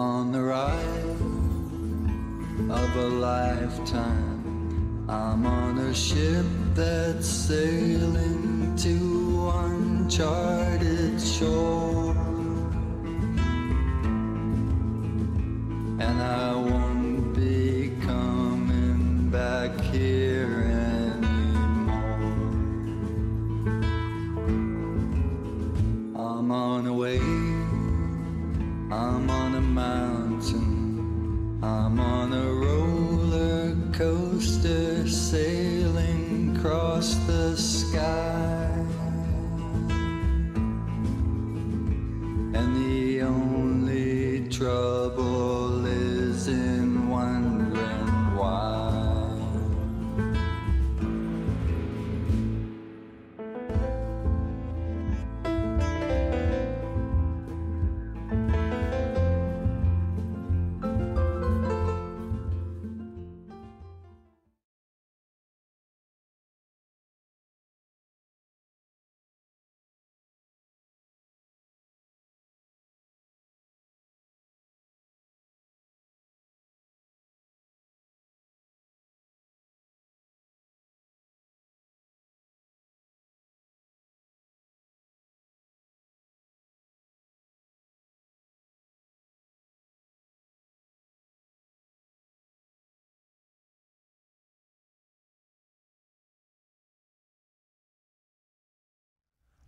on the ride of a lifetime. I'm on a ship that's sailing to uncharted shore. And I I'm on a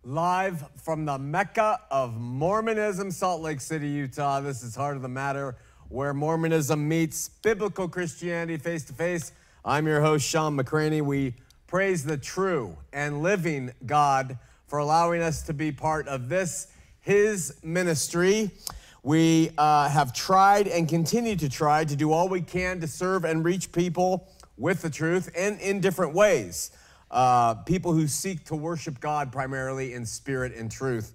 Live from the Mecca of Mormonism, Salt Lake City, Utah. This is Heart of the Matter, where Mormonism meets biblical Christianity face to face. I'm your host, Sean McCraney. We praise the true and living God for allowing us to be part of this, His ministry. We uh, have tried and continue to try to do all we can to serve and reach people with the truth and in different ways uh, people who seek to worship God primarily in spirit and truth.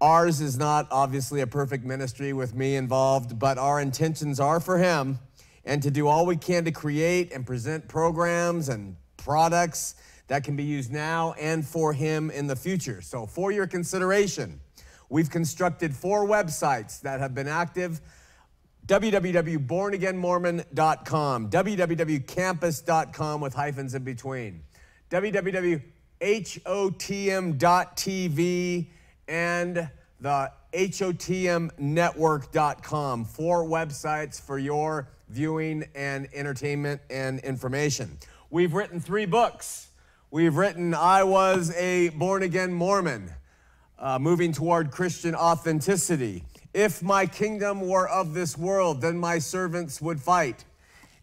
Ours is not obviously a perfect ministry with me involved, but our intentions are for Him and to do all we can to create and present programs and products that can be used now and for Him in the future. So, for your consideration, we've constructed four websites that have been active www.bornagainmormon.com, www.campus.com with hyphens in between, www.hotm.tv, and the hotmnetwork.com. Four websites for your viewing and entertainment and information. We've written three books. We've written I Was a Born Again Mormon, uh, moving toward Christian authenticity. If my kingdom were of this world, then my servants would fight.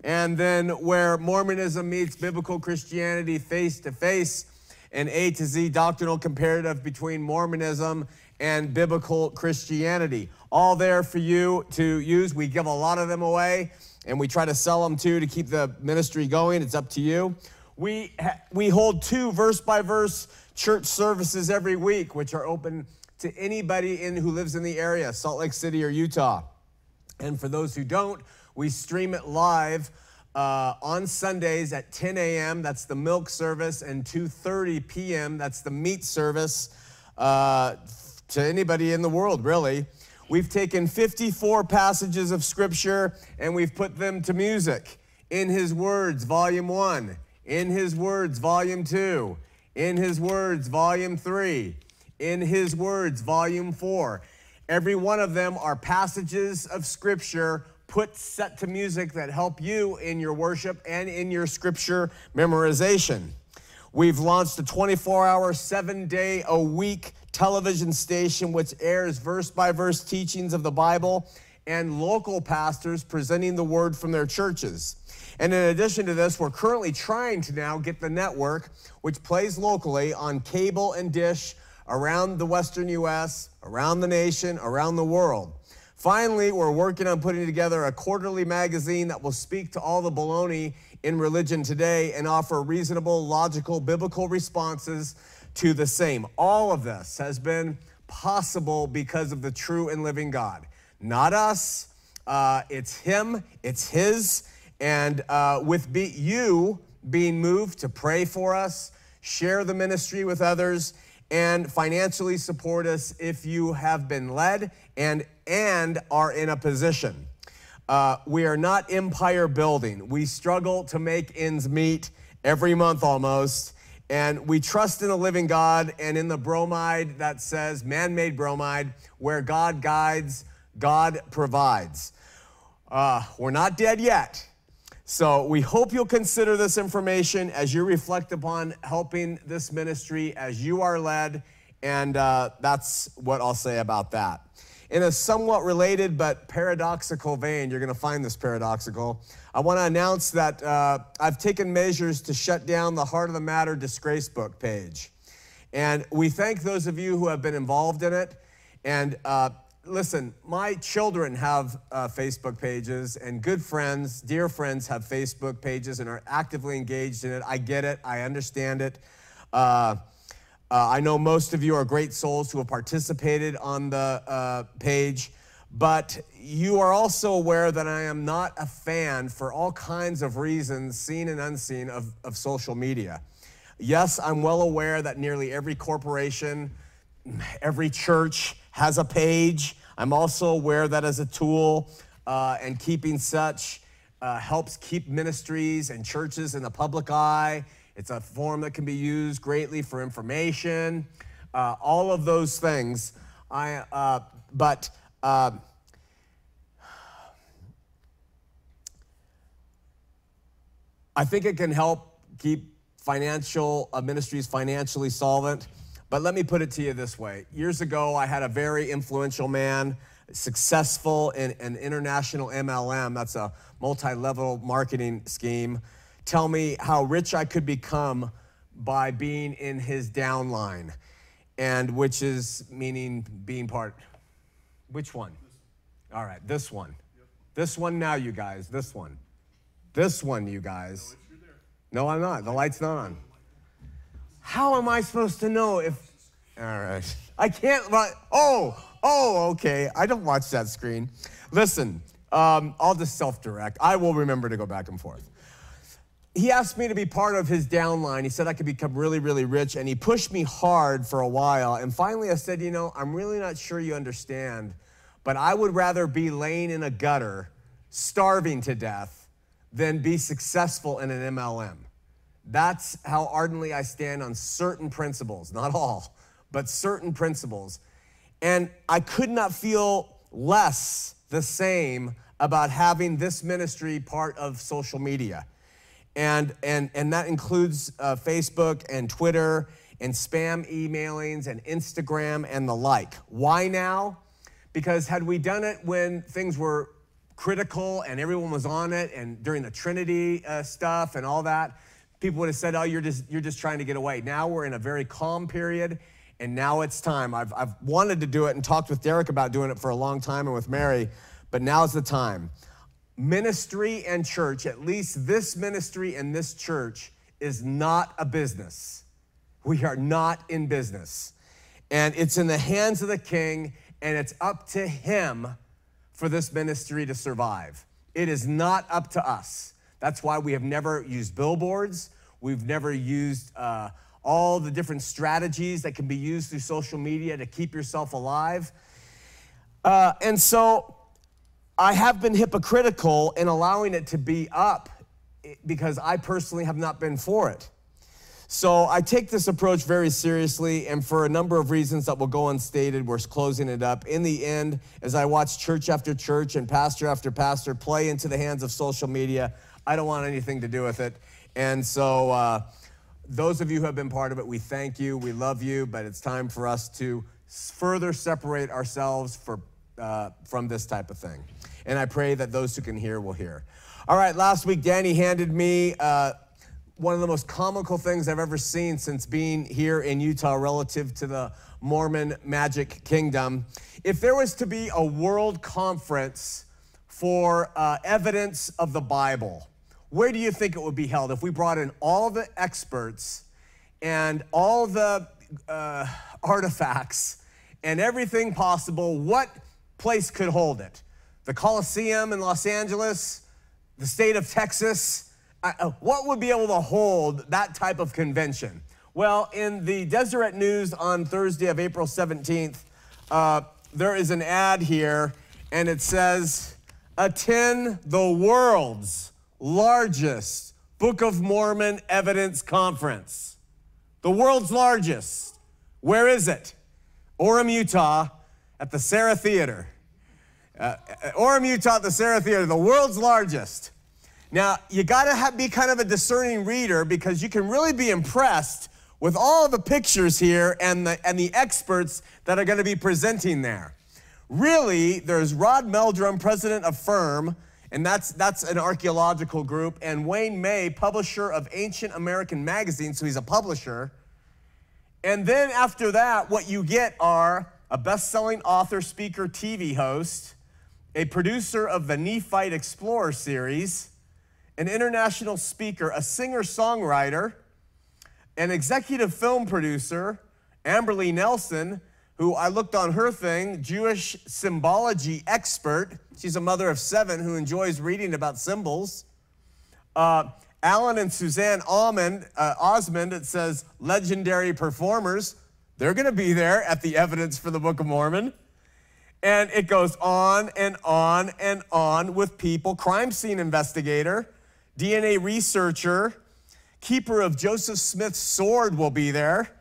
And then where Mormonism meets biblical Christianity face to face, an A to Z doctrinal comparative between Mormonism and biblical Christianity. All there for you to use. We give a lot of them away and we try to sell them too to keep the ministry going. It's up to you. We, ha- we hold two verse by verse church services every week, which are open to anybody in who lives in the area, Salt Lake City or Utah. And for those who don't, we stream it live uh, on Sundays at 10 a.m. That's the milk service, and 2:30 p.m. That's the meat service uh, to anybody in the world, really. We've taken 54 passages of Scripture and we've put them to music. In His Words, Volume 1. In His Words, Volume 2. In His Words, Volume 3. In His Words, Volume 4. Every one of them are passages of Scripture put set to music that help you in your worship and in your Scripture memorization. We've launched a 24 hour, seven day a week television station which airs verse by verse teachings of the Bible and local pastors presenting the word from their churches. And in addition to this, we're currently trying to now get the network, which plays locally on cable and dish around the Western US, around the nation, around the world. Finally, we're working on putting together a quarterly magazine that will speak to all the baloney in religion today and offer reasonable, logical, biblical responses to the same. All of this has been possible because of the true and living God. Not us, uh, it's Him, it's His. And uh, with be, you being moved to pray for us, share the ministry with others, and financially support us if you have been led and, and are in a position. Uh, we are not empire building. We struggle to make ends meet every month almost. And we trust in the living God and in the bromide that says, man made bromide, where God guides, God provides. Uh, we're not dead yet. So we hope you'll consider this information as you reflect upon helping this ministry as you are led. And uh, that's what I'll say about that. In a somewhat related but paradoxical vein, you're going to find this paradoxical. I want to announce that uh, I've taken measures to shut down the Heart of the Matter disgrace book page. And we thank those of you who have been involved in it. And uh, listen, my children have uh, Facebook pages, and good friends, dear friends, have Facebook pages and are actively engaged in it. I get it, I understand it. Uh, I know most of you are great souls who have participated on the uh, page, but you are also aware that I am not a fan for all kinds of reasons, seen and unseen, of, of social media. Yes, I'm well aware that nearly every corporation, every church has a page. I'm also aware that as a tool uh, and keeping such uh, helps keep ministries and churches in the public eye it's a form that can be used greatly for information, uh, all of those things. I, uh, but uh, I think it can help keep financial uh, ministries financially solvent. But let me put it to you this way. Years ago, I had a very influential man, successful in an international MLM, that's a multi level marketing scheme tell me how rich I could become by being in his downline, and which is meaning being part. Which one? All right, this one. This one now, you guys. This one. This one, you guys. No, I'm not. The light's not on. How am I supposed to know if. All right. I can't. Oh, oh, okay. I don't watch that screen. Listen, um, I'll just self direct. I will remember to go back and forth he asked me to be part of his downline. He said I could become really, really rich, and he pushed me hard for a while. And finally, I said, You know, I'm really not sure you understand, but I would rather be laying in a gutter, starving to death, than be successful in an MLM. That's how ardently I stand on certain principles, not all, but certain principles. And I could not feel less the same about having this ministry part of social media and, and, and that includes uh, Facebook and Twitter and spam emailings and Instagram and the like. Why now? Because had we done it when things were critical and everyone was on it and during the Trinity uh, stuff and all that, people would have said, oh, you're just, you're just trying to get away. Now we're in a very calm period and now it's time. I've, I've wanted to do it and talked with Derek about doing it for a long time and with Mary, but now's the time ministry and church, at least this ministry and this church, is not a business. We are not in business. And it's in the hands of the king, and it's up to him for this ministry to survive. It is not up to us. That's why we have never used billboards. We've never used uh, all the different strategies that can be used through social media to keep yourself alive. Uh, and so I have been hypocritical in allowing it to be up because I personally have not been for it. So I take this approach very seriously, and for a number of reasons that will go unstated, we're closing it up. In the end, as I watch church after church and pastor after pastor play into the hands of social media, I don't want anything to do with it. And so, uh, those of you who have been part of it, we thank you, we love you, but it's time for us to further separate ourselves for, uh, from this type of thing and I pray that those who can hear will hear. All right, last week, Danny handed me uh, one of the most comical things I've ever seen since being here in Utah relative to the Mormon Magic Kingdom. If there was to be a world conference for uh, evidence of the Bible, where do you think it would be held if we brought in all the experts and all the uh, artifacts and everything possible? What place could hold it? the Coliseum in Los Angeles, the state of Texas. Uh, what would be able to hold that type of convention? Well, in the Deseret News on Thursday of April 17th, uh, there is an ad here, and it says, Attend the world's largest Book of Mormon evidence conference. The world's largest. Where is it? Orem, Utah, at the SCERA Theater. Uh, Orem, Utah, the SCERA Theater, the world's largest. Now, you gotta have, be kind of a discerning reader because you can really be impressed with all the pictures here and the, and the experts that are gonna be presenting there. Really, there's Rod Meldrum, president of FIRM, and that's, that's an archaeological group, and Wayne May, publisher of Ancient American Magazine, so he's a publisher. And then after that, what you get are a best selling author, speaker, TV host, a producer of the Nephite Explorer series, an international speaker, a singer songwriter, an executive film producer, Amberly Nelson, who I looked on her thing, Jewish symbology expert. She's a mother of seven who enjoys reading about symbols. Uh, Alan and Suzanne Almond, uh, Osmond, it says legendary performers. They're going to be there at the evidence for the Book of Mormon. And it goes on and on and on with people. Crime scene investigator, DNA researcher, keeper of Joseph Smith's sword will be there.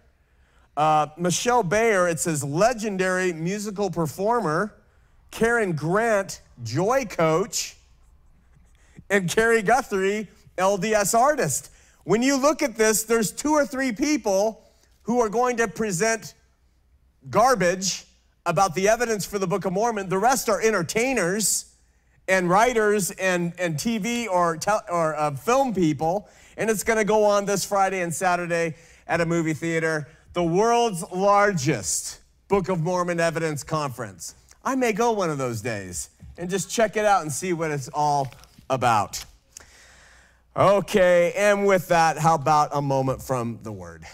Uh, Michelle Bayer, it says legendary musical performer. Karen Grant, joy coach. And Carrie Guthrie, LDS artist. When you look at this, there's two or three people who are going to present garbage about the evidence for the Book of Mormon. The rest are entertainers and writers and, and TV or, te- or uh, film people. And it's going to go on this Friday and Saturday at a movie theater. The world's largest Book of Mormon evidence conference. I may go one of those days and just check it out and see what it's all about. Okay, and with that, how about a moment from the Word?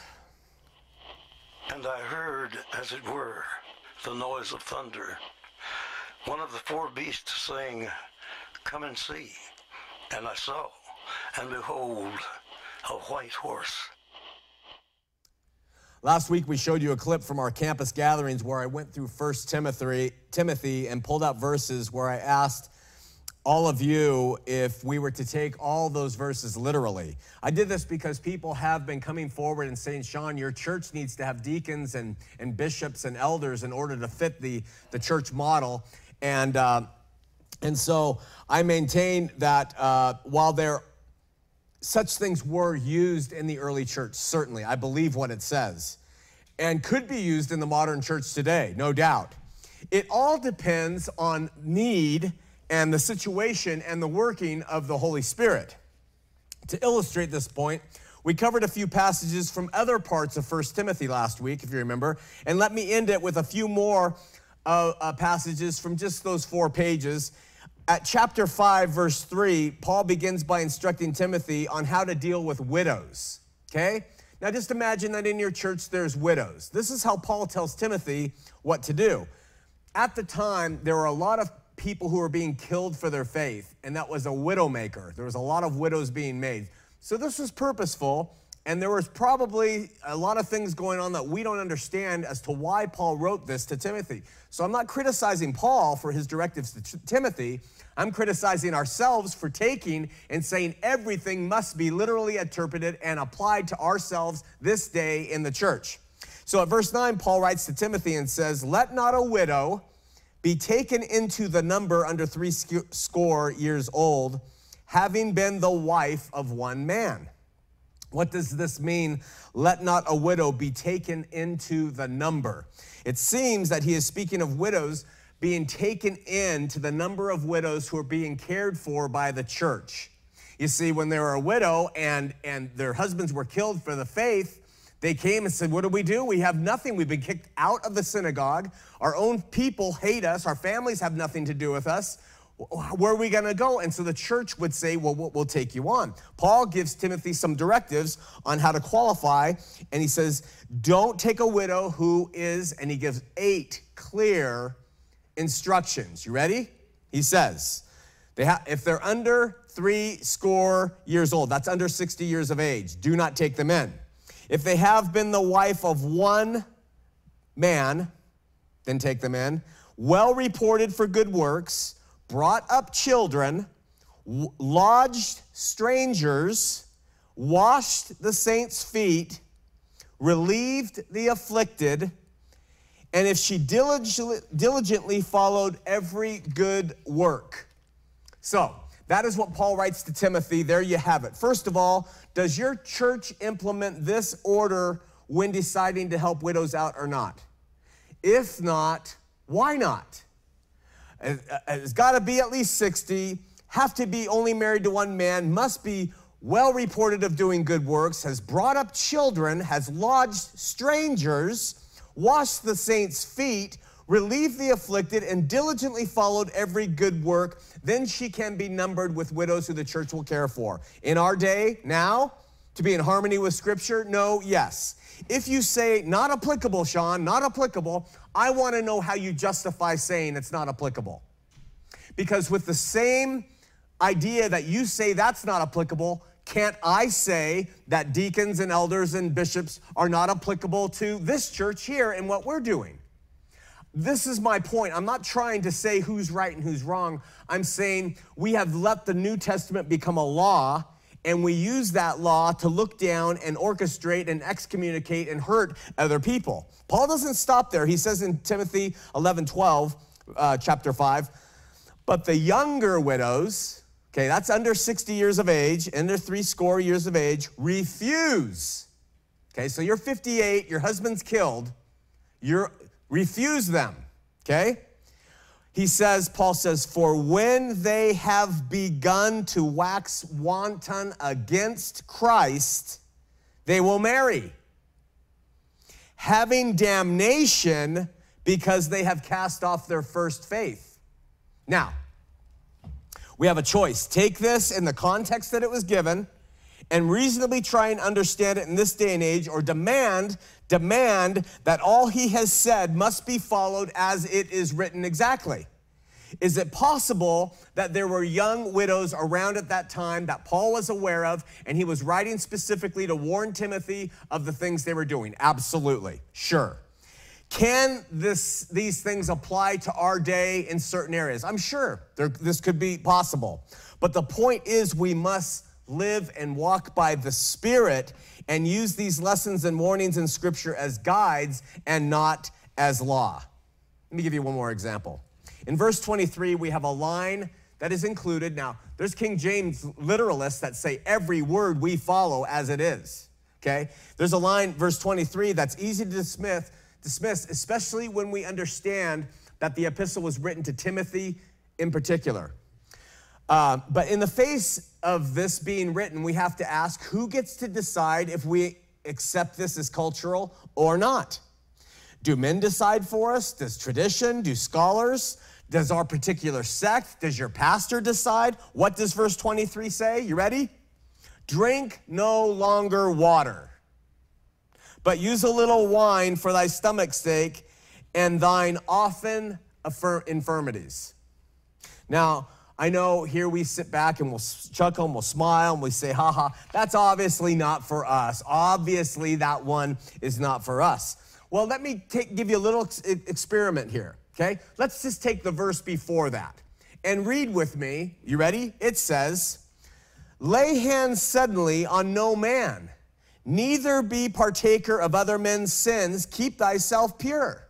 And I heard, as it were, the noise of thunder. One of the four beasts saying, Come and see. And I saw, and behold, a white horse. Last week we showed you a clip from our campus gatherings where I went through 1 Timothy, Timothy and pulled out verses where I asked all of you if we were to take all those verses literally. I did this because people have been coming forward and saying, Sean, your church needs to have deacons and, and bishops and elders in order to fit the, the church model. And, uh, and so I maintain that uh, while there such things were used in the early church, certainly, I believe what it says, and could be used in the modern church today, no doubt. It all depends on need and the situation and the working of the Holy Spirit. To illustrate this point, we covered a few passages from other parts of 1 Timothy last week, if you remember, and let me end it with a few more uh, uh, passages from just those four pages. At chapter 5, verse 3, Paul begins by instructing Timothy on how to deal with widows. Okay? Now just imagine that in your church there's widows. This is how Paul tells Timothy what to do. At the time, there were a lot of people who were being killed for their faith, and that was a widowmaker. There was a lot of widows being made. So this was purposeful, and there was probably a lot of things going on that we don't understand as to why Paul wrote this to Timothy. So I'm not criticizing Paul for his directives to Timothy. I'm criticizing ourselves for taking and saying everything must be literally interpreted and applied to ourselves this day in the church. So at verse 9, Paul writes to Timothy and says, Let not a widow be taken into the number under three score years old, having been the wife of one man. What does this mean? Let not a widow be taken into the number. It seems that he is speaking of widows being taken in to the number of widows who are being cared for by the church. You see, when they were a widow and, and their husbands were killed for the faith, they came and said, What do we do? We have nothing. We've been kicked out of the synagogue. Our own people hate us. Our families have nothing to do with us. Where are we going to go? And so the church would say, Well, we'll take you on. Paul gives Timothy some directives on how to qualify. And he says, Don't take a widow who is, and he gives eight clear instructions. You ready? He says, they ha- if they're under three score years old, that's under 60 years of age, do not take them in. If they have been the wife of one man, then take them in, well reported for good works, brought up children, lodged strangers, washed the saints' feet, relieved the afflicted, and if she diligently, followed every good work. So, that is what Paul writes to Timothy. There you have it. First of all, does your church implement this order when deciding to help widows out or not? If not, why not? Uh, it's got to be at least 60, have to be only married to one man, must be well reported of doing good works, has brought up children, has lodged strangers, washed the saints' feet, relieved the afflicted, and diligently followed every good work. Then she can be numbered with widows who the church will care for. In our day, now, to be in harmony with Scripture, no, yes. If you say not applicable, Sean, not applicable, I want to know how you justify saying it's not applicable. Because with the same idea that you say that's not applicable, can't I say that deacons and elders and bishops are not applicable to this church here and what we're doing? This is my point. I'm not trying to say who's right and who's wrong. I'm saying we have let the New Testament become a law and we use that law to look down and orchestrate and excommunicate and hurt other people. Paul doesn't stop there. He says in Timothy 11 12, uh, chapter 5, but the younger widows, okay, that's under 60 years of age, under three score years of age, refuse. Okay, so you're 58, your husband's killed, you refuse them, okay? He says, Paul says, for when they have begun to wax wanton against Christ, they will marry, having damnation because they have cast off their first faith. Now, we have a choice. Take this in the context that it was given and reasonably try and understand it in this day and age or demand demand that all he has said must be followed as it is written exactly. Is it possible that there were young widows around at that time that Paul was aware of, and he was writing specifically to warn Timothy of the things they were doing? Absolutely, sure. Can this, these things apply to our day in certain areas? I'm sure there, this could be possible. But the point is, we must live and walk by the Spirit and use these lessons and warnings in Scripture as guides and not as law. Let me give you one more example. In verse 23, we have a line that is included. Now, there's King James literalists that say every word we follow as it is. Okay? There's a line, verse 23, that's easy to dismiss, dismiss, especially when we understand that the epistle was written to Timothy in particular. Uh, but in the face of this being written, we have to ask who gets to decide if we accept this as cultural or not? Do men decide for us? Does tradition? Do scholars? Does our particular sect? Does your pastor decide? What does verse 23 say? You ready? Drink no longer water, but use a little wine for thy stomach's sake and thine often infirmities. Now, I know here we sit back and we'll chuckle and we'll smile and we say, haha, that's obviously not for us. Obviously, that one is not for us. Well, let me take, give you a little ex- experiment here, okay? Let's just take the verse before that and read with me. You ready? It says, Lay hands suddenly on no man, neither be partaker of other men's sins, keep thyself pure.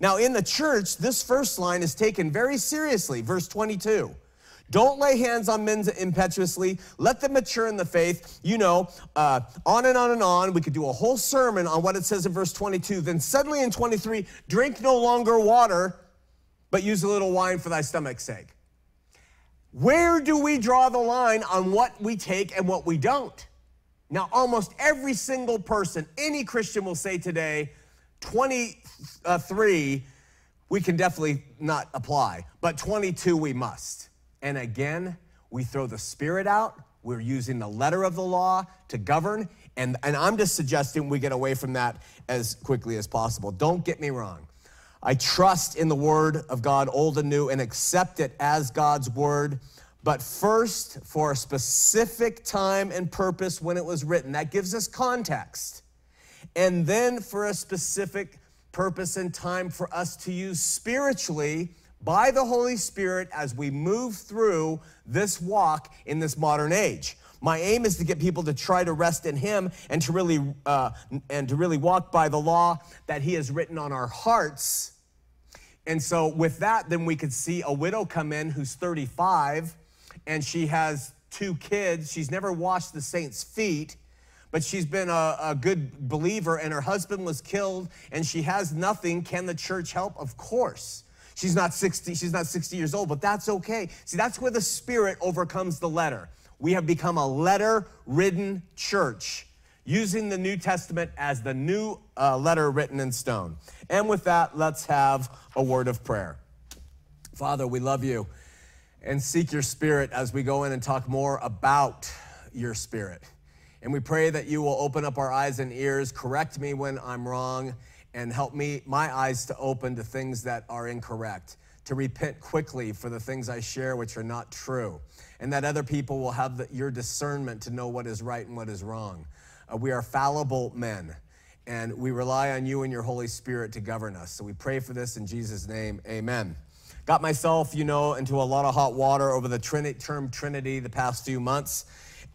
Now, in the church, this first line is taken very seriously, verse 22. Don't lay hands on men impetuously. Let them mature in the faith. You know, uh, on and on and on. We could do a whole sermon on what it says in verse 22. Then suddenly in 23, drink no longer water, but use a little wine for thy stomach's sake. Where do we draw the line on what we take and what we don't? Now, almost every single person, any Christian will say today, 23, we can definitely not apply, but 22, we must. And again, we throw the spirit out. We're using the letter of the law to govern. And, and I'm just suggesting we get away from that as quickly as possible. Don't get me wrong. I trust in the word of God, old and new, and accept it as God's word. But first, for a specific time and purpose when it was written, that gives us context. and then for a specific purpose and time for us to use spiritually by the Holy Spirit as we move through this walk in this modern age. My aim is to get people to try to rest in Him and to really uh, and to really walk by the law that He has written on our hearts. And so, with that, then we could see a widow come in who's 35 and she has two kids. She's never washed the saints' feet but she's been a, a, good believer and her husband was killed and she has nothing can the church help of course she's not 60 she's not 60 years old but that's okay. See that's where the spirit overcomes the letter. We have become a letter ridden church using the new testament as the new uh, letter written in stone. And with that let's have a word of prayer. Father we love you and seek your spirit as we go in and talk more about your spirit. And we pray that you will open up our eyes and ears, correct me when I'm wrong, and help me, my eyes to open to things that are incorrect, to repent quickly for the things I share which are not true, and that other people will have the, your discernment to know what is right and what is wrong. Uh, we are fallible men, and we rely on you and your Holy Spirit to govern us. So we pray for this in Jesus' name. Amen. Got myself, you know, into a lot of hot water over the term Trinity the past few months.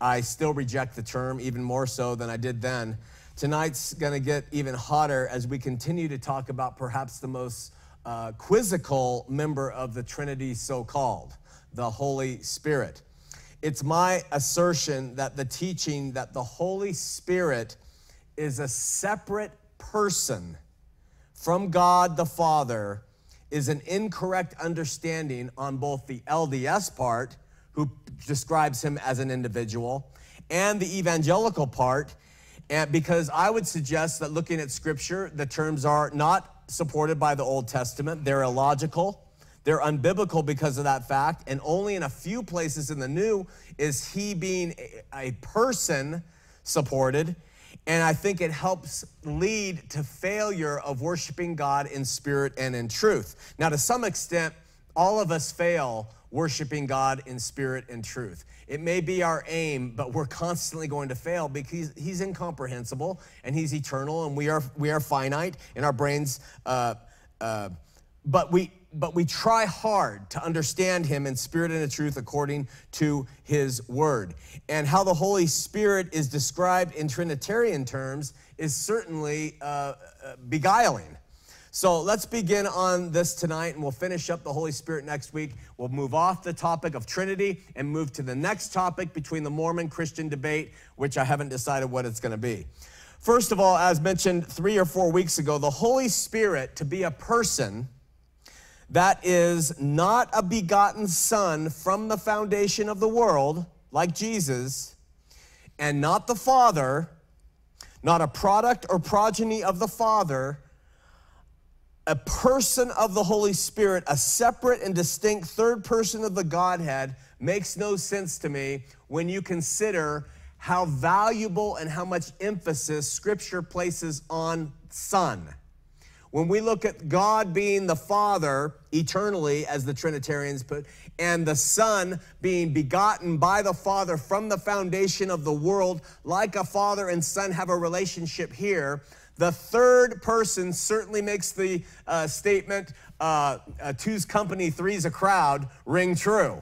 I still reject the term even more so than I did then. Tonight's going to get even hotter as we continue to talk about perhaps the most uh, quizzical member of the Trinity, so called, the Holy Spirit. It's my assertion that the teaching that the Holy Spirit is a separate person from God the Father is an incorrect understanding on both the LDS part who describes him as an individual, and the evangelical part, and because I would suggest that looking at scripture, the terms are not supported by the Old Testament, they're illogical. They're unbiblical because of that fact, and only in a few places in the New is he being a person supported. And I think it helps lead to failure of worshiping God in spirit and in truth. Now, to some extent, all of us fail worshiping God in spirit and truth. It may be our aim, but we're constantly going to fail because he's incomprehensible and he's eternal and we are, we are finite in our brains. Uh, uh, but we, but we try hard to understand him in spirit and in truth according to his word. And how the Holy Spirit is described in Trinitarian terms is certainly uh, uh beguiling. So let's begin on this tonight and we'll finish up the Holy Spirit next week. We'll move off the topic of Trinity and move to the next topic between the Mormon Christian debate, which I haven't decided what it's going to be. First of all, as mentioned three or four weeks ago, the Holy Spirit to be a person that is not a begotten son from the foundation of the world, like Jesus, and not the Father, not a product or progeny of the Father a person of the Holy Spirit, a separate and distinct third person of the Godhead, makes no sense to me when you consider how valuable and how much emphasis Scripture places on Son. When we look at God being the Father eternally, as the Trinitarians put, and the Son being begotten by the Father from the foundation of the world, like a father and son have a relationship here, the third person certainly makes the uh, statement, uh, uh, two's company, three's a crowd, ring true.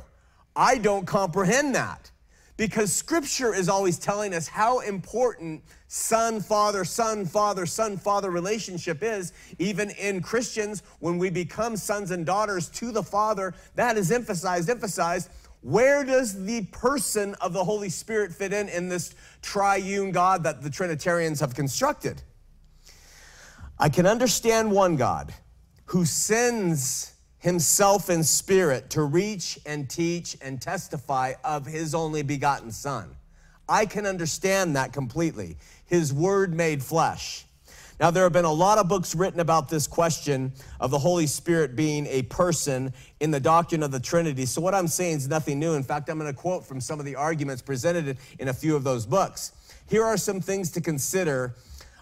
I don't comprehend that because scripture is always telling us how important son, father, son, father, son, father relationship is. Even in Christians, when we become sons and daughters to the Father, that is emphasized, emphasized. Where does the person of the Holy Spirit fit in in this triune God that the Trinitarians have constructed? I can understand one God who sends himself in spirit to reach and teach and testify of his only begotten Son. I can understand that completely. His word made flesh. Now, there have been a lot of books written about this question of the Holy Spirit being a person in the doctrine of the Trinity. So, what I'm saying is nothing new. In fact, I'm going to quote from some of the arguments presented in a few of those books. Here are some things to consider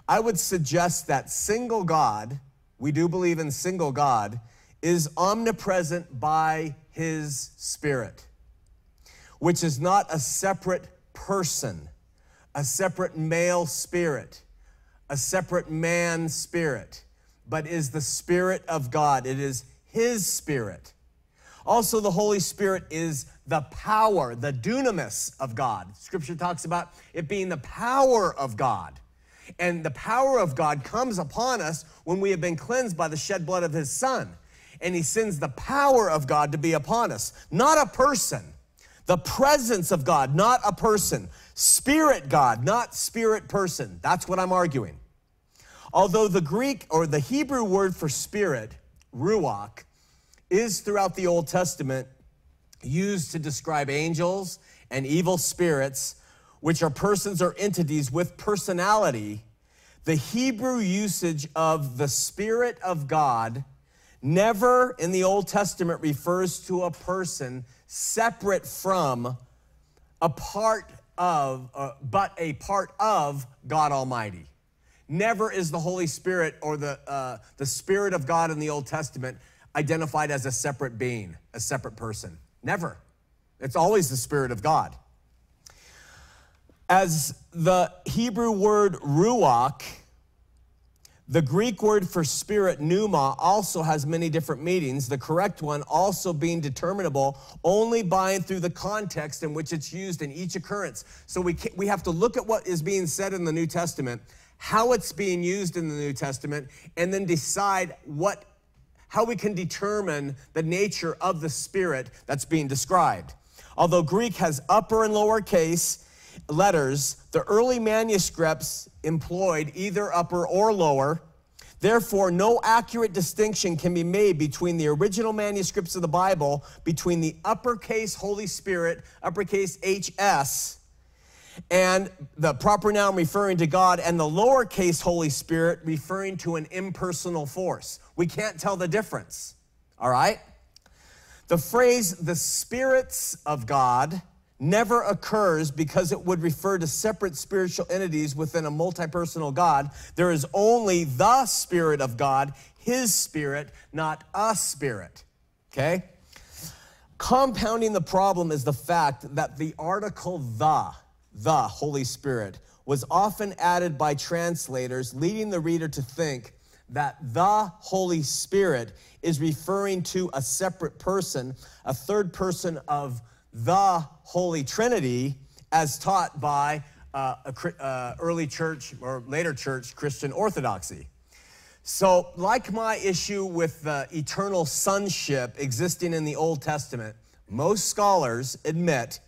I would suggest that single God, we do believe in single God, is omnipresent by his spirit, which is not a separate person, a separate male spirit, a separate man spirit, but is the Spirit of God. It is His Spirit. Also, the Holy Spirit is the power, the dunamis of God. Scripture talks about it being the power of God. And the power of God comes upon us when we have been cleansed by the shed blood of His Son. And He sends the power of God to be upon us, not a person. The presence of God, not a person. Spirit God, not spirit person. That's what I'm arguing. Although the Greek or the Hebrew word for spirit, ruach, is throughout the Old Testament used to describe angels and evil spirits, which are persons or entities with personality, the Hebrew usage of the Spirit of God never in the Old Testament refers to a person separate from, a part of, uh, but a part of God Almighty. Never is the Holy Spirit or the, uh, the Spirit of God in the Old Testament identified as a separate being, a separate person. Never. It's always the Spirit of God. As the Hebrew word ruach, the Greek word for spirit, pneuma, also has many different meanings, the correct one also being determinable only by and through the context in which it's used in each occurrence. So we, we have to look at what is being said in the New Testament, how it's being used in the New Testament, and then decide what how we can determine the nature of the spirit that's being described. Although Greek has upper and lower case letters, the early manuscripts employed either upper or lower. Therefore, no accurate distinction can be made between the original manuscripts of the Bible, between the uppercase Holy Spirit, uppercase HS, and the proper noun referring to God, and the lowercase Holy Spirit referring to an impersonal force. We can't tell the difference, all right? The phrase the spirits of God never occurs because it would refer to separate spiritual entities within a multi personal God. There is only the Spirit of God, His Spirit, not a Spirit, okay? Compounding the problem is the fact that the article the the Holy Spirit, was often added by translators, leading the reader to think that the Holy Spirit is referring to a separate person, a third person of the Holy Trinity, as taught by uh, a, uh, early church or later church Christian orthodoxy. So, like my issue with the eternal sonship existing in the Old Testament, most scholars admit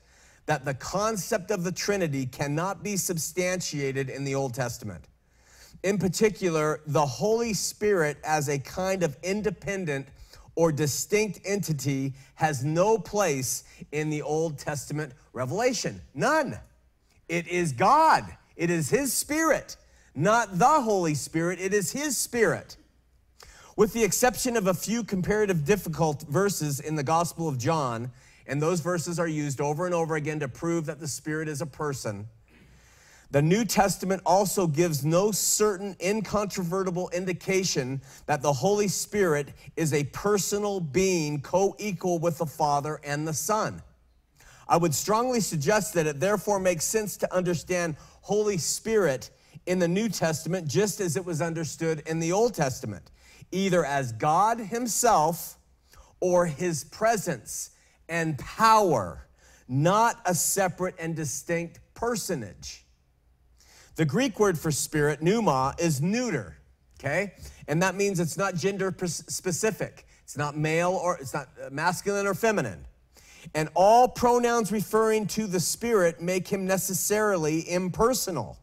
that the concept of the Trinity cannot be substantiated in the Old Testament. In particular, the Holy Spirit as a kind of independent or distinct entity has no place in the Old Testament revelation. None. It is God, it is His Spirit, not the Holy Spirit, it is His Spirit. With the exception of a few comparative difficult verses in the Gospel of John, and those verses are used over and over again to prove that the Spirit is a person. The New Testament also gives no certain incontrovertible indication that the Holy Spirit is a personal being co equal with the Father and the Son. I would strongly suggest that it therefore makes sense to understand Holy Spirit in the New Testament just as it was understood in the Old Testament, either as God Himself or His presence and power, not a separate and distinct personage. The Greek word for spirit, pneuma, is neuter, okay? And that means it's not gender specific. It's not male or it's not uh, masculine or feminine. And all pronouns referring to the spirit make him necessarily impersonal.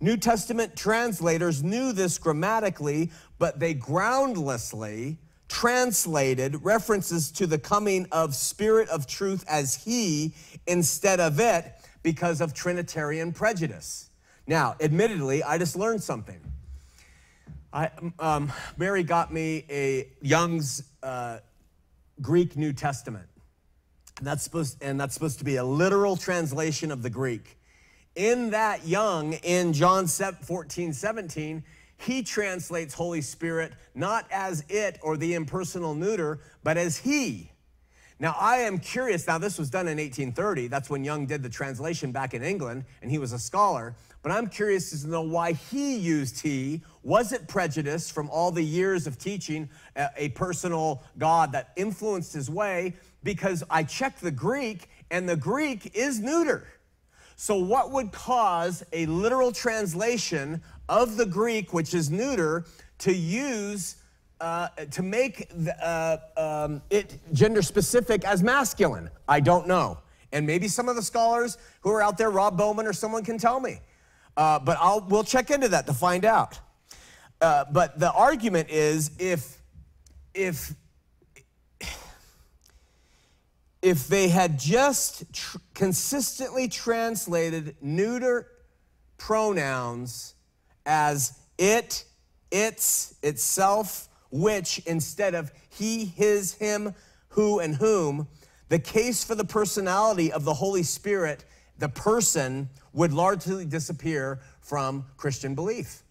New Testament translators knew this grammatically, but they groundlessly translated references to the coming of Spirit of truth as He instead of it because of Trinitarian prejudice. Now, admittedly, I just learned something. I, um, Mary got me a Young's uh, Greek New Testament. And that's, supposed, and that's supposed to be a literal translation of the Greek. In that Young, in John 14, 17, he translates Holy Spirit not as it or the impersonal neuter, but as He. Now, I am curious. Now, this was done in 1830. That's when Young did the translation back in England, and he was a scholar. But I'm curious to know why he used he. Was it prejudice from all the years of teaching a, personal God that influenced his way? Because I checked the Greek, and the Greek is neuter. So, what would cause a literal translation of the Greek, which is neuter, to use uh, to make the, uh, um, it gender specific as masculine? I don't know. And maybe some of the scholars who are out there, Rob Bowman or someone, can tell me. Uh, but I'll, we'll check into that to find out. Uh, but the argument is if, if if they had just tr- consistently translated neuter pronouns as it, its, itself, which, instead of he, his, him, who, and whom, the case for the personality of the Holy Spirit, the person, would largely disappear from Christian belief.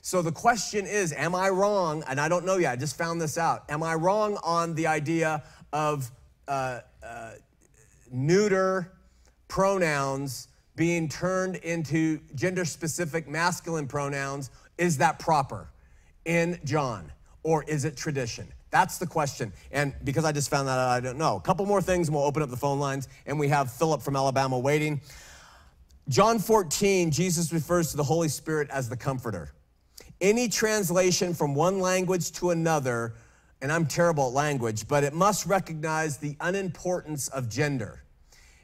So the question is Am I wrong? And I don't know yet, I just found this out. Am I wrong on the idea of uh, uh, neuter pronouns being turned into gender specific masculine pronouns, is that proper in John or is it tradition? That's the question. And because I just found that out, I don't know. A couple more things and we'll open up the phone lines. And we have Philip from Alabama waiting. John 14, Jesus refers to the Holy Spirit as the comforter. Any translation from one language to another and I'm terrible at language, but it must recognize the unimportance of gender.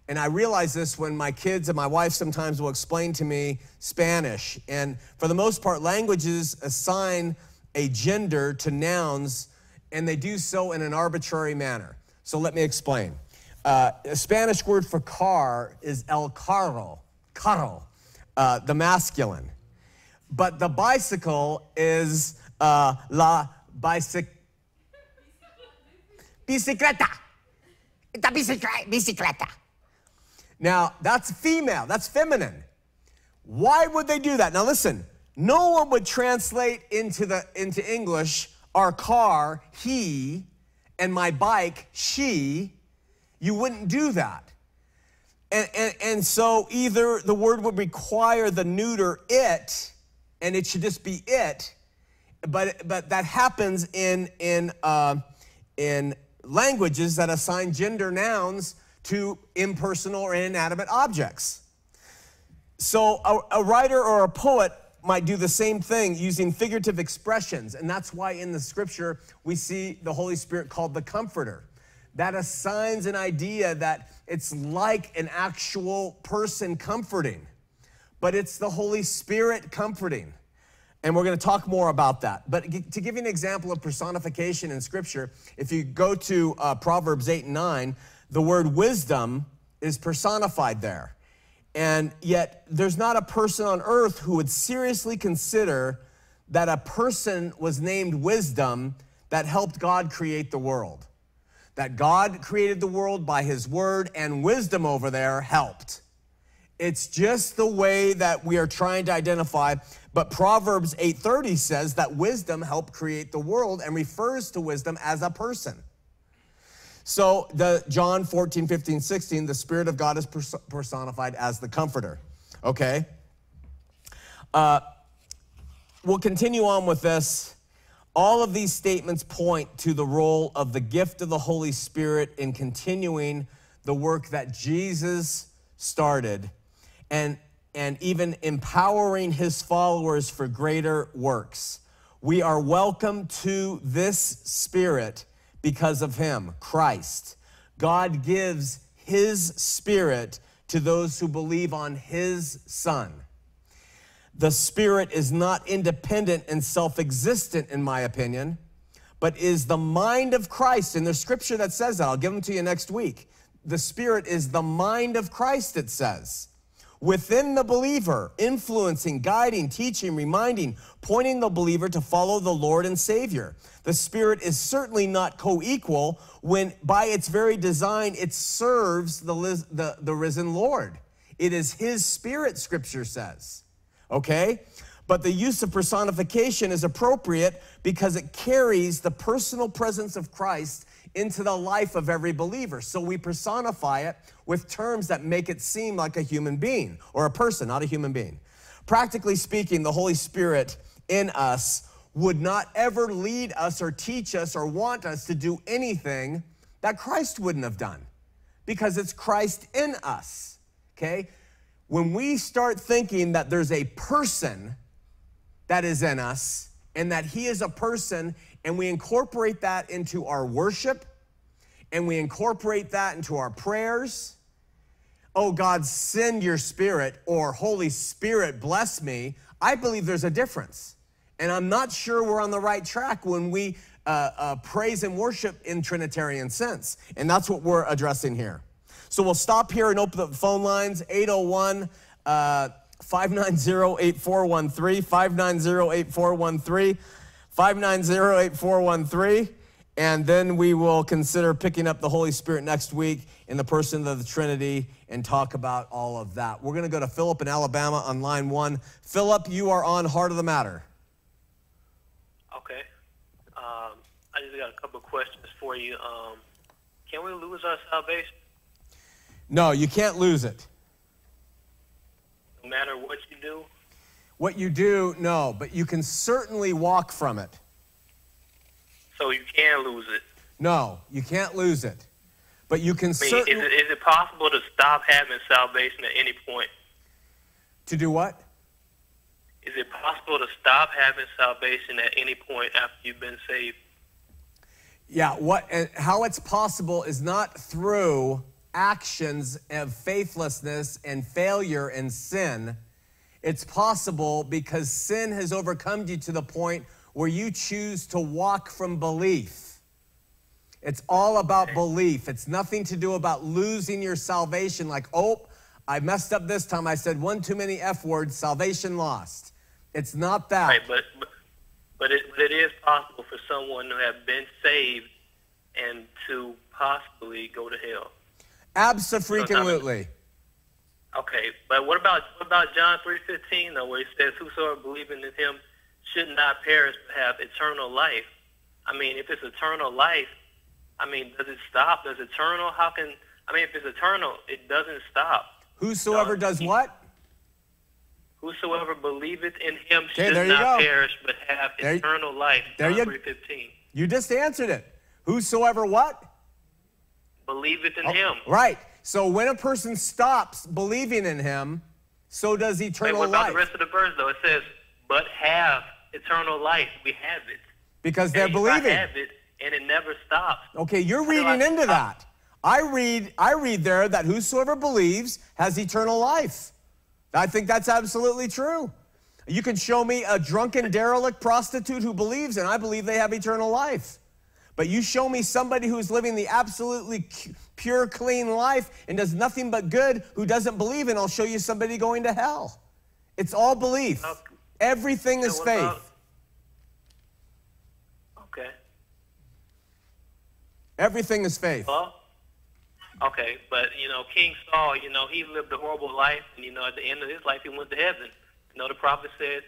And I realize this when my kids and my wife sometimes will explain to me Spanish. And for the most part, languages assign a gender to nouns, and they do so in an arbitrary manner. So let me explain. Uh, a Spanish word for car is el carro, carro, uh, the masculine. But the bicycle is uh, la bicicleta. Esta bicicleta. Now, that's female, that's feminine. Why would they do that? Now, listen, no one would translate into, the, into English our car, he, and my bike, she. You wouldn't do that. And, and, and so either the word would require the neuter it, and it should just be it, but, but that happens in, in, uh, in languages that assign gender nouns to impersonal or inanimate objects. So a, a, writer or a poet might do the same thing using figurative expressions. And that's why in the scripture we see the Holy Spirit called the Comforter. That assigns an idea that it's like an actual person comforting, but it's the Holy Spirit comforting. And we're going to talk more about that. But to give you an example of personification in Scripture, if you go to uh, Proverbs 8 and 9, the word wisdom is personified there. And yet, there's not a person on earth who would seriously consider that a person was named wisdom that helped God create the world. That God created the world by his word, and wisdom over there helped. It's just the way that we are trying to identify but Proverbs 8:30 says that wisdom helped create the world and refers to wisdom as a person. So the John 14, 15, 16, the Spirit of God is personified as the comforter. Okay? Uh, we'll continue on with this. All of these statements point to the role of the gift of the Holy Spirit in continuing the work that Jesus started. And and even empowering his followers for greater works. We are welcome to this spirit because of him, Christ. God gives his spirit to those who believe on his son. The spirit is not independent and self existent, in my opinion, but is the mind of Christ. And there's scripture that says that. I'll give them to you next week. The spirit is the mind of Christ, it says within the believer, influencing, guiding, teaching, reminding, pointing the believer to follow the Lord and Savior. The Spirit is certainly not co equal when, by its very design, it serves the, the, the risen Lord. It is His Spirit, Scripture says. Okay? But the use of personification is appropriate because it carries the personal presence of Christ into the life of every believer. So we personify it with terms that make it seem like a human being or a person, not a human being. Practically speaking, the Holy Spirit in us would not ever lead us or teach us or want us to do anything that Christ wouldn't have done because it's Christ in us. Okay? When we start thinking that there's a person that is in us and that he is a person and we incorporate that into our worship and we incorporate that into our prayers. Oh God, send your spirit, or Holy Spirit, bless me. I believe there's a difference. And I'm not sure we're on the right track when we uh, uh, praise and worship in Trinitarian sense. And that's what we're addressing here. So we'll stop here and open the phone lines 801 uh, 590 8413, 590 8413, 590 8413. And then we will consider picking up the Holy Spirit next week in the person of the Trinity and talk about all of that. We're going to go to Philip in Alabama on line one. Philip, you are on Heart of the Matter. Okay. Um, I just got a couple of questions for you. Um, can we lose our salvation No, you can't lose it. no matter what you do? What you do, no, but you can certainly walk from it. So you can lose it. No, you can't lose it. But you can I mean, is certainly. it, is it possible to stop having salvation at any point? To do what? Is it possible to stop having salvation at any point after you've been saved? Yeah, what eh, how it's possible is not through actions of faithlessness and failure and sin. It's possible because sin has overcome you to the point where you choose to walk from belief. It's all about belief. It's nothing to do about losing your salvation like, "Oh, I messed up this time. I said one too many F words, salvation lost." It's not that. Right, but but but it, is possible for someone to have been saved and to possibly go to hell. Absolutely. Okay, but what about what about John three fifteen though, where it says, "Whosoever believing in Him should not perish but have eternal life." I mean, if it's eternal life, I mean, does it stop? Does eternal? How can? I mean, if it's eternal, it doesn't stop. Whosoever No, does what? Whosoever believeth in Him Okay, should not go. perish but have There you- eternal life. there John you- three fifteen. You just answered it. Whosoever what? Believeth in Oh, Him. Right. So when a person stops believing in him, so does eternal Wait, what about life. the rest of the verse though? It says, "But have eternal life." We have it. because they're And believing. I have it, and it never stops. Okay, you're How do I- reading into that. I read I read there that whosoever believes has eternal life. I think that's absolutely true. You can show me a drunken derelict prostitute who believes and I believe they have eternal life. But you show me somebody who's living the absolutely pure clean life and does nothing but good who doesn't believe and I'll show you somebody going to hell. It's all belief. Okay. Everything is faith. about- Okay. Everything is faith. Well, okay, but you know, King Saul, you know, he lived a horrible life, and you know, at the end of his life, he went to heaven. You know, the prophet said,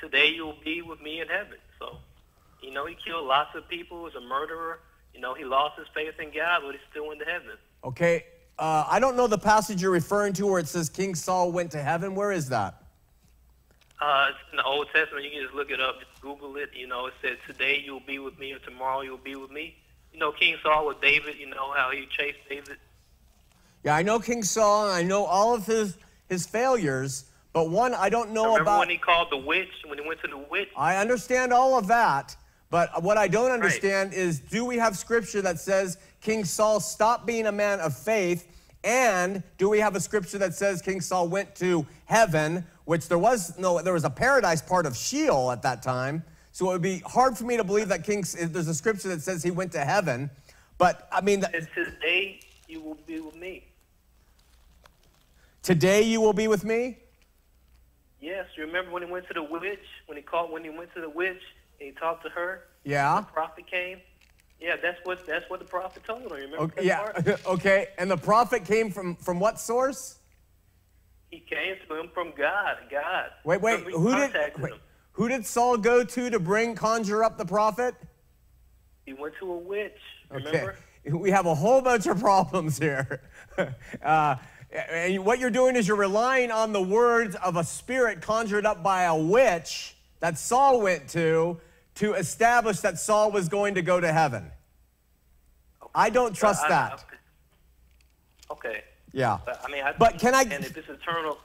"Today you will be with me in heaven." So, you know, he killed lots of people. He was a murderer. You know, he lost his faith in God, but he still went to heaven. Okay, uh, I don't know the passage you're referring to where it says King Saul went to heaven. Where is that? Uh, it's in the Old Testament. You can just look it up. Just Google it. You know, it says, "Today you will be with me, or tomorrow you will be with me." You know, King Saul with David. You know how he chased David. Yeah, I know King Saul, and I know all of his his failures, but one I don't know Remember about. when he called the witch? When he went to the witch? I understand all of that, but what I don't understand is do we have scripture that says King Saul stopped being a man of faith? And do we have a scripture that says King Saul went to heaven, which there was no, there was a paradise part of Sheol at that time. So it would be hard for me to believe that King, there's a scripture that says he went to heaven. But I mean, It's today you will be with me. today you will be with me? Yes, you remember when he went to the witch? When he called, when he went to the witch he talked to her. Yeah. The prophet came. Yeah, that's what that's what the prophet told him. Remember Okay, yeah. part? okay. And the prophet came from from what source? He came to him from God. God. Wait, wait. Who did wait, who did Saul go to to bring conjure up the prophet? He went to a witch. Remember? Okay. Remember? We have a whole bunch of problems here. uh, and what you're doing is you're relying on the words of a spirit conjured up by a witch that Saul went to to establish that Saul was going to go to heaven. I don't trust I- I- that. okay. Yeah. But, I mean, I But can I- And if it's eternal,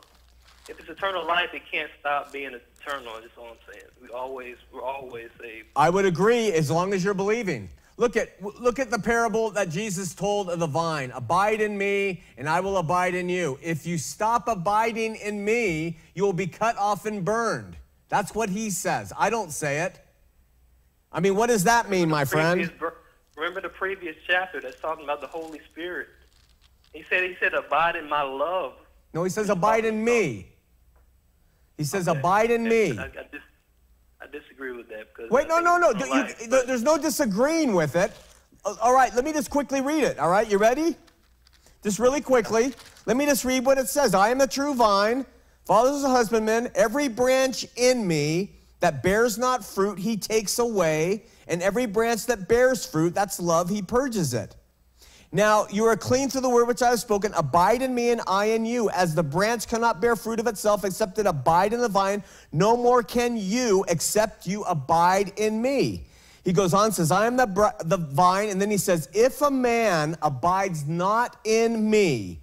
if it's eternal life, it can't stop being eternal. That's all I'm saying. We always, we're always saved. I would agree as long as you're believing. Look at look at the parable that Jesus told of the vine. Abide in me and I will abide in you. If you stop abiding in me, you will be cut off and burned. That's what he says. I don't say it. I mean, what does that mean, my friend? Previous Remember the previous chapter that's talking about the Holy Spirit. He said, he said, abide in my love. No, he says abide in me. He says Okay. abide in me. I, I, dis- I disagree with that because Wait, no, no, no. You- life- there- there's no disagreeing with it. Uh, All right, let me just quickly read it. All right, you ready? Just really quickly. Let me just read what it says. I am the true vine, Father is a husbandman. Every branch in me that bears not fruit, he takes away. And every branch that bears fruit, that's love, he purges it. Now you are clean through the word which I have spoken. Abide in me and I in you. As the branch cannot bear fruit of itself except it abide in the vine, no more can you except you abide in me. He goes on, says, I am the, the vine. And then he says, If a man abides not in me,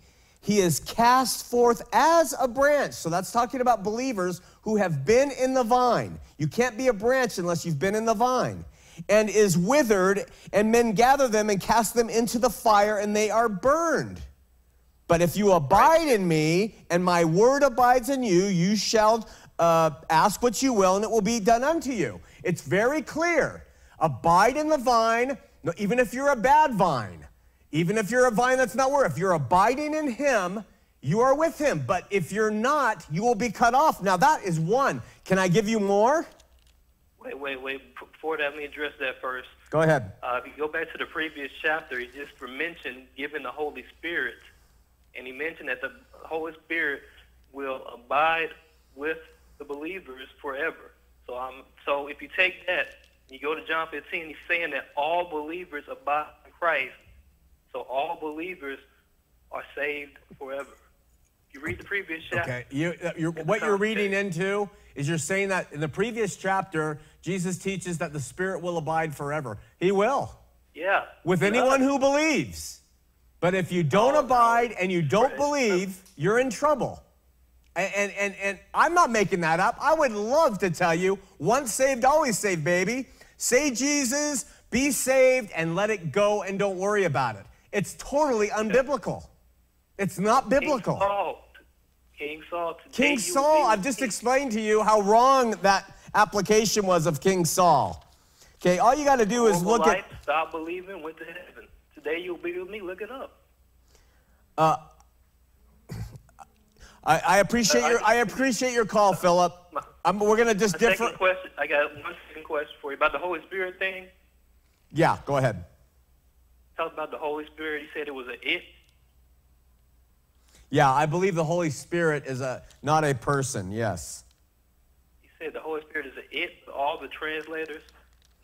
he is cast forth as a branch. So that's talking about believers who have been in the vine. You can't be a branch unless you've been in the vine. And is withered, and men gather them and cast them into the fire, and they are burned. But if you abide in me, and my word abides in you, you shall uh, ask what you will, and it will be done unto you. It's very clear. Abide in the vine, even if you're a bad vine, even if you're a vine that's not worth, if you're abiding in him, you are with him. But if you're not, you will be cut off. Now that is one. Can I give you more? Wait, wait, wait. Before that, let me address that first. Go ahead. Uh, if you go back to the previous chapter, he just mentioned giving the Holy Spirit, and he mentioned that the Holy Spirit will abide with the believers forever. So, um, so if you take that, you go to John 15, he's saying that all believers abide in Christ. So all believers are saved forever. You read the previous chapter. Okay, you, uh, you're, what you're reading into is you're saying that in the previous chapter, Jesus teaches that the Spirit will abide forever. He will, Yeah. with anyone who believes. But if you don't Oh, abide and you don't Right. believe, you're in trouble. And, and, and, and I'm not making that up. I would love to tell you once saved, always saved, baby. Say Jesus, be saved, and let it go and don't worry about it. It's totally unbiblical. It's not King biblical. Saul. King Saul. King Saul, I've just explained to you how wrong that application was of King Saul. Okay, all you got to do is look life, at. Stop believing, went to heaven. Today you'll be with me. Look it up. I, I appreciate Uh, your. I appreciate your call, Philip. I'm, we're gonna just differ. question. I got one second question for you about the Holy Spirit thing. Yeah, go ahead. Talk about the Holy Spirit. He said it was a it. Yeah, I believe the Holy Spirit is a not a person. Yes. He said the Holy Spirit is a it. All the translators,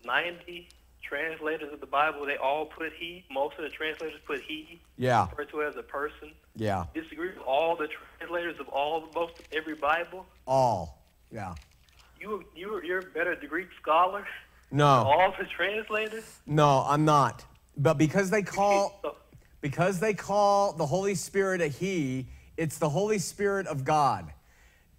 90 translators of the Bible, they all put he. Most of the translators put he. Yeah. Referred to as a person. Yeah. Disagree with all the translators of all most of every Bible. All. Yeah. You you you're a better Greek scholar. No. All the translators. No, I'm not. But because they call because they call the Holy Spirit a He, it's the Holy Spirit of God.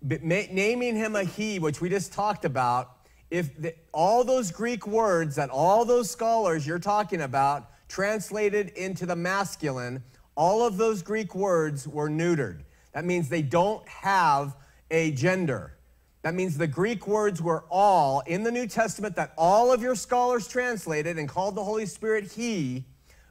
But naming him a He, which we just talked about, if the, all those Greek words that all those scholars you're talking about translated into the masculine, all of those Greek words were neutered. That means they don't have a gender. That means the Greek words were all in the New Testament that all of your scholars translated and called the Holy Spirit He.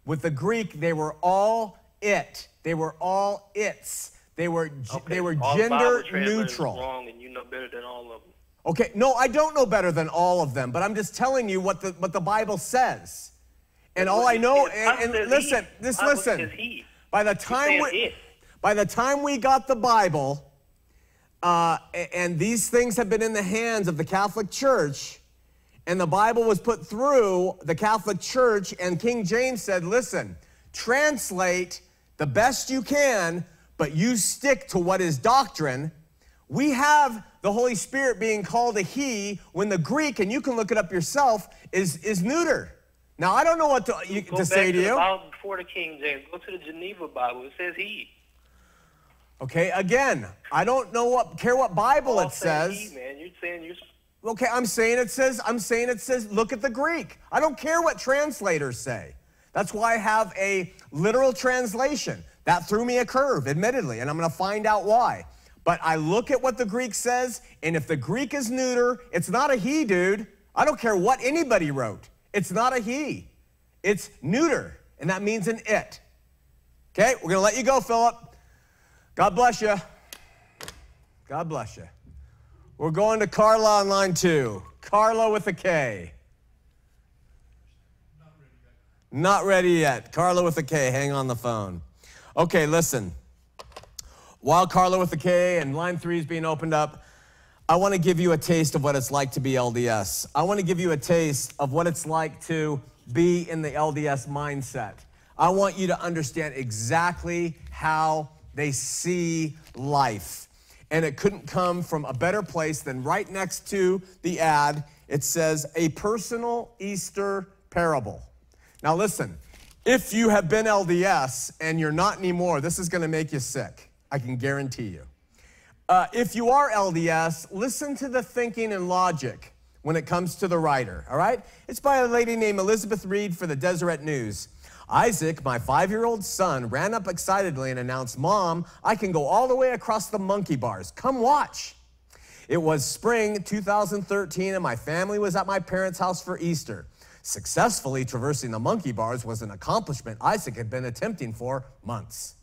With the Greek, they were all it. They were all its. They were Okay, they were all gender neutral. Wrong, and you know better than all of them. Okay, no, I don't know better than all of them, but I'm just telling you what the what the Bible says. And all I know, and, and listen, this listen. By the time we, by the time we got the Bible, uh, and these things have been in the hands of the Catholic Church, and the Bible was put through the Catholic Church, and King James said, listen, translate the best you can, but you stick to what is doctrine. We have the Holy Spirit being called a he when the Greek, and you can look it up yourself, is, is neuter. Now, I don't know what to, you, to say to the you. Bible before the King James. Go to the Geneva Bible. It says he. Okay, again, I don't know what care what Bible it says. He, man, you're saying you're. Okay, I'm saying it says, I'm saying it says, look at the Greek. I don't care what translators say. That's why I have a literal translation. That threw me a curve, admittedly, and I'm gonna find out why. But I look at what the Greek says, and if the Greek is neuter, it's not a he, dude. I don't care what anybody wrote. It's not a he. It's neuter, and that means an it. Okay, we're gonna let you go, Philip. God bless you. God bless you. We're going to Carla on line two. Carla with a K. Not ready yet. Carla with a K, hang on the phone. Okay, listen. While Carla with a K and line three is being opened up, I want to give you a taste of what it's like to be LDS. I want to give you a taste of what it's like to be in the LDS mindset. I want you to understand exactly how they see life. And it couldn't come from a better place than right next to the ad. It says, a personal Easter parable. Now, listen, if you have been LDS and you're not anymore, this is going to make you sick. I can guarantee you. Uh, if you are LDS, listen to the thinking and logic when it comes to the writer, all right? It's by a lady named Elizabeth Reed for the Deseret News. Isaac, my five year old son, ran up excitedly and announced, Mom, I can go all the way across the monkey bars. Come watch. It was spring 2013, and my family was at my parents' house for Easter. Successfully traversing the monkey bars was an accomplishment Isaac had been attempting for months.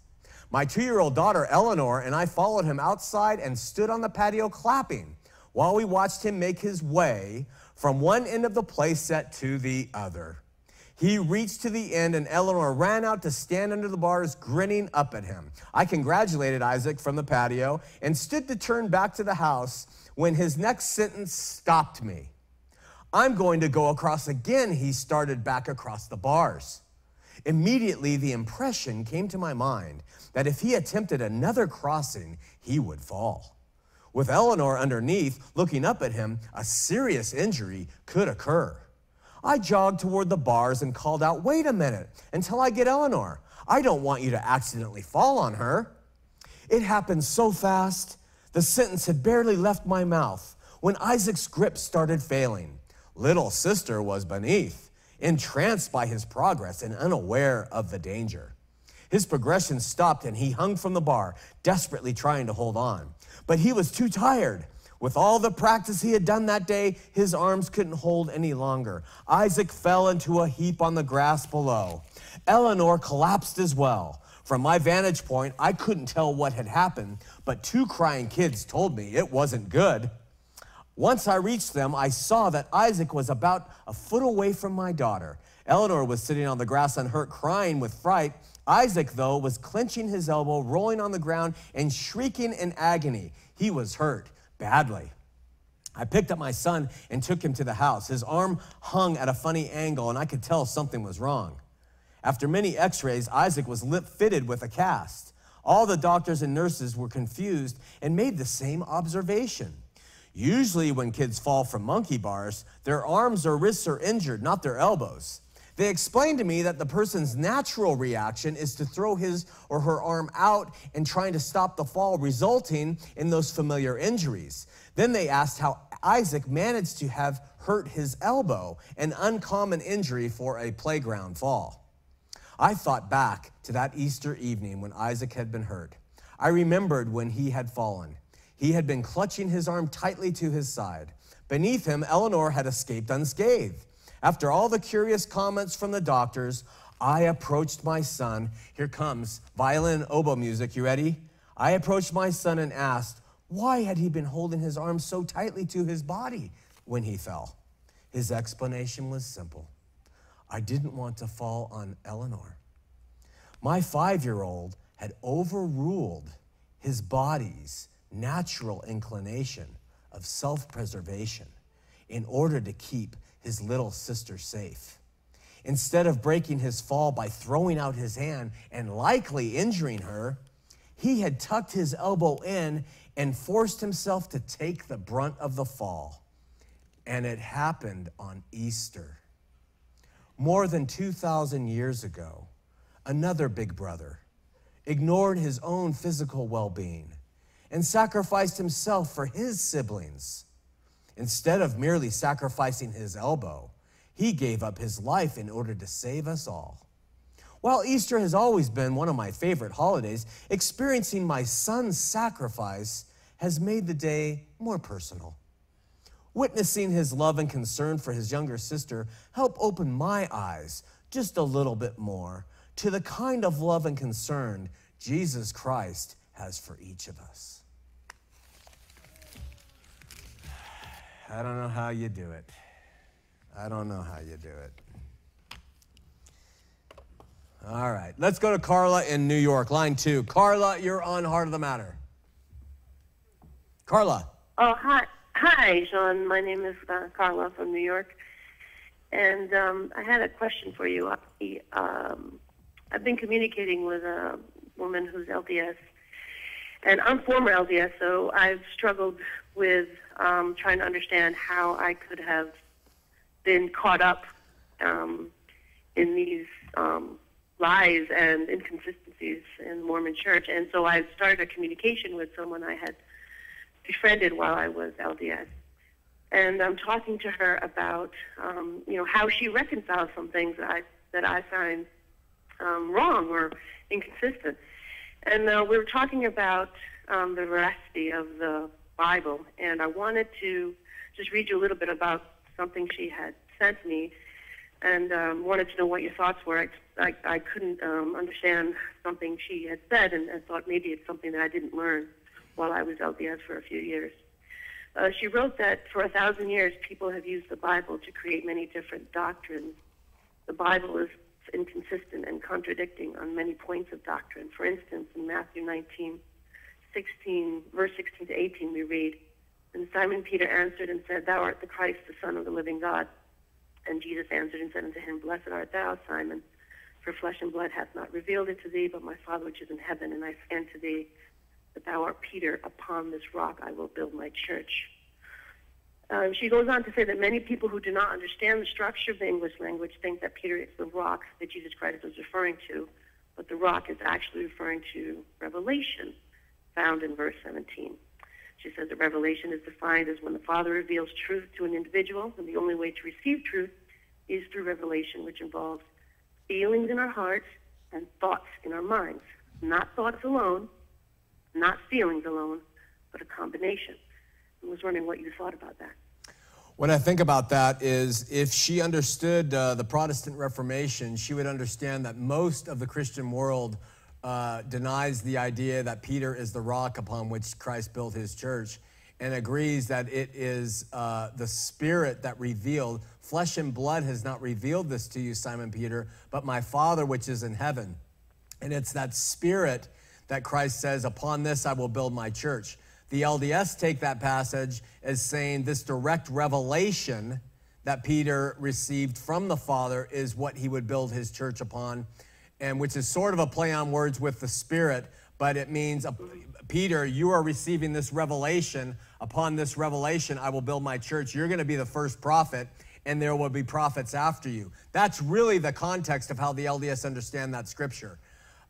My two year old daughter, Eleanor, and I followed him outside and stood on the patio clapping while we watched him make his way from one end of the playset to the other. He reached to the end, and Eleanor ran out to stand under the bars, grinning up at him. I congratulated Isaac from the patio and stood to turn back to the house when his next sentence stopped me. I'm going to go across again, he started back across the bars. Immediately, the impression came to my mind that if he attempted another crossing, he would fall. With Eleanor underneath, looking up at him, a serious injury could occur. I jogged toward the bars and called out, Wait a minute, until I get Eleanor. I don't want you to accidentally fall on her. It happened so fast, the sentence had barely left my mouth when Isaac's grip started failing. Little sister was beneath, entranced by his progress and unaware of the danger. His progression stopped and he hung from the bar, desperately trying to hold on. But he was too tired. With all the practice he had done that day, his arms couldn't hold any longer. Isaac fell into a heap on the grass below. Eleanor collapsed as well. From my vantage point, I couldn't tell what had happened, but two crying kids told me it wasn't good. Once I reached them, I saw that Isaac was about a foot away from my daughter. Eleanor was sitting on the grass unhurt, crying with fright. Isaac, though, was clenching his elbow, rolling on the ground, and shrieking in agony. He was hurt badly. I picked up my son and took him to the house. His arm hung at a funny angle, and I could tell something was wrong. After many x rays, Isaac was lip fitted with a cast. All the doctors and nurses were confused and made the same observation. Usually, when kids fall from monkey bars, their arms or wrists are injured, not their elbows. They explained to me that the person's natural reaction is to throw his or her arm out and trying to stop the fall, resulting in those familiar injuries. Then they asked how Isaac managed to have hurt his elbow, an uncommon injury for a playground fall. I thought back to that Easter evening when Isaac had been hurt. I remembered when he had fallen. He had been clutching his arm tightly to his side. Beneath him, Eleanor had escaped unscathed. After all the curious comments from the doctors, I approached my son. Here comes violin oboe music. You ready? I approached my son and asked, why had he been holding his arms so tightly to his body when he fell? His explanation was simple I didn't want to fall on Eleanor. My five year old had overruled his body's natural inclination of self preservation in order to keep his little sister safe. Instead of breaking his fall by throwing out his hand and likely injuring her, he had tucked his elbow in and forced himself to take the brunt of the fall. And it happened on Easter. More than 2,000 years ago, another big brother ignored his own physical well being and sacrificed himself for his siblings. Instead of merely sacrificing his elbow, he gave up his life in order to save us all. While Easter has always been one of my favorite holidays, experiencing my son's sacrifice has made the day more personal. Witnessing his love and concern for his younger sister helped open my eyes just a little bit more to the kind of love and concern Jesus Christ has for each of us. I don't know how you do it. I don't know how you do it. All right, let's go to Carla in New York, line two. Carla, you're on Heart of the Matter. Carla. Oh, hi. Hi, Sean. My name is uh, Carla from New York. And um, I had a question for you. I, um, I've been communicating with a woman who's LDS, and I'm former LDS, so I've struggled with um, trying to understand how I could have been caught up um, in these um, lies and inconsistencies in the Mormon Church. And so I started a communication with someone I had befriended while I was LDS. And I'm talking to her about, um, you know, how she reconciles some things that I that I find um, wrong or inconsistent. And uh, we were talking about um, the veracity of the Bible, and I wanted to just read you a little bit about something she had sent me, and um, wanted to know what your thoughts were. I, I, I couldn't um, understand something she had said, and, and thought maybe it's something that I didn't learn while I was LDS for a few years. Uh, she wrote that for a thousand years, people have used the Bible to create many different doctrines. The Bible is inconsistent and contradicting on many points of doctrine. For instance, in Matthew 19, 16, verse 16 to 18, we read, And Simon Peter answered and said, Thou art the Christ, the Son of the living God. And Jesus answered and said unto him, Blessed art thou, Simon, for flesh and blood hath not revealed it to thee, but my Father which is in heaven. And I say unto thee, that thou art Peter, upon this rock I will build my church. Uh, she goes on to say that many people who do not understand the structure of the English language think that Peter is the rock that Jesus Christ was referring to, but the rock is actually referring to Revelation found in verse 17. She says that revelation is defined as when the Father reveals truth to an individual, and the only way to receive truth is through revelation, which involves feelings in our hearts and thoughts in our minds. Not thoughts alone, not feelings alone, but a combination. I was wondering what you thought about that. What I think about that is if she understood uh, the Protestant Reformation, she would understand that most of the Christian world uh, denies the idea that Peter is the rock upon which Christ built his church and agrees that it is uh, the Spirit that revealed. Flesh and blood has not revealed this to you, Simon Peter, but my Father which is in heaven. And it's that Spirit that Christ says, Upon this I will build my church. The LDS take that passage as saying this direct revelation that Peter received from the Father is what he would build his church upon and which is sort of a play on words with the Spirit, but it means, uh, Peter, you are receiving this revelation. Upon this revelation, I will build my church. You're going to be the first prophet, and there will be prophets after you. That's really the context of how the LDS understand that scripture.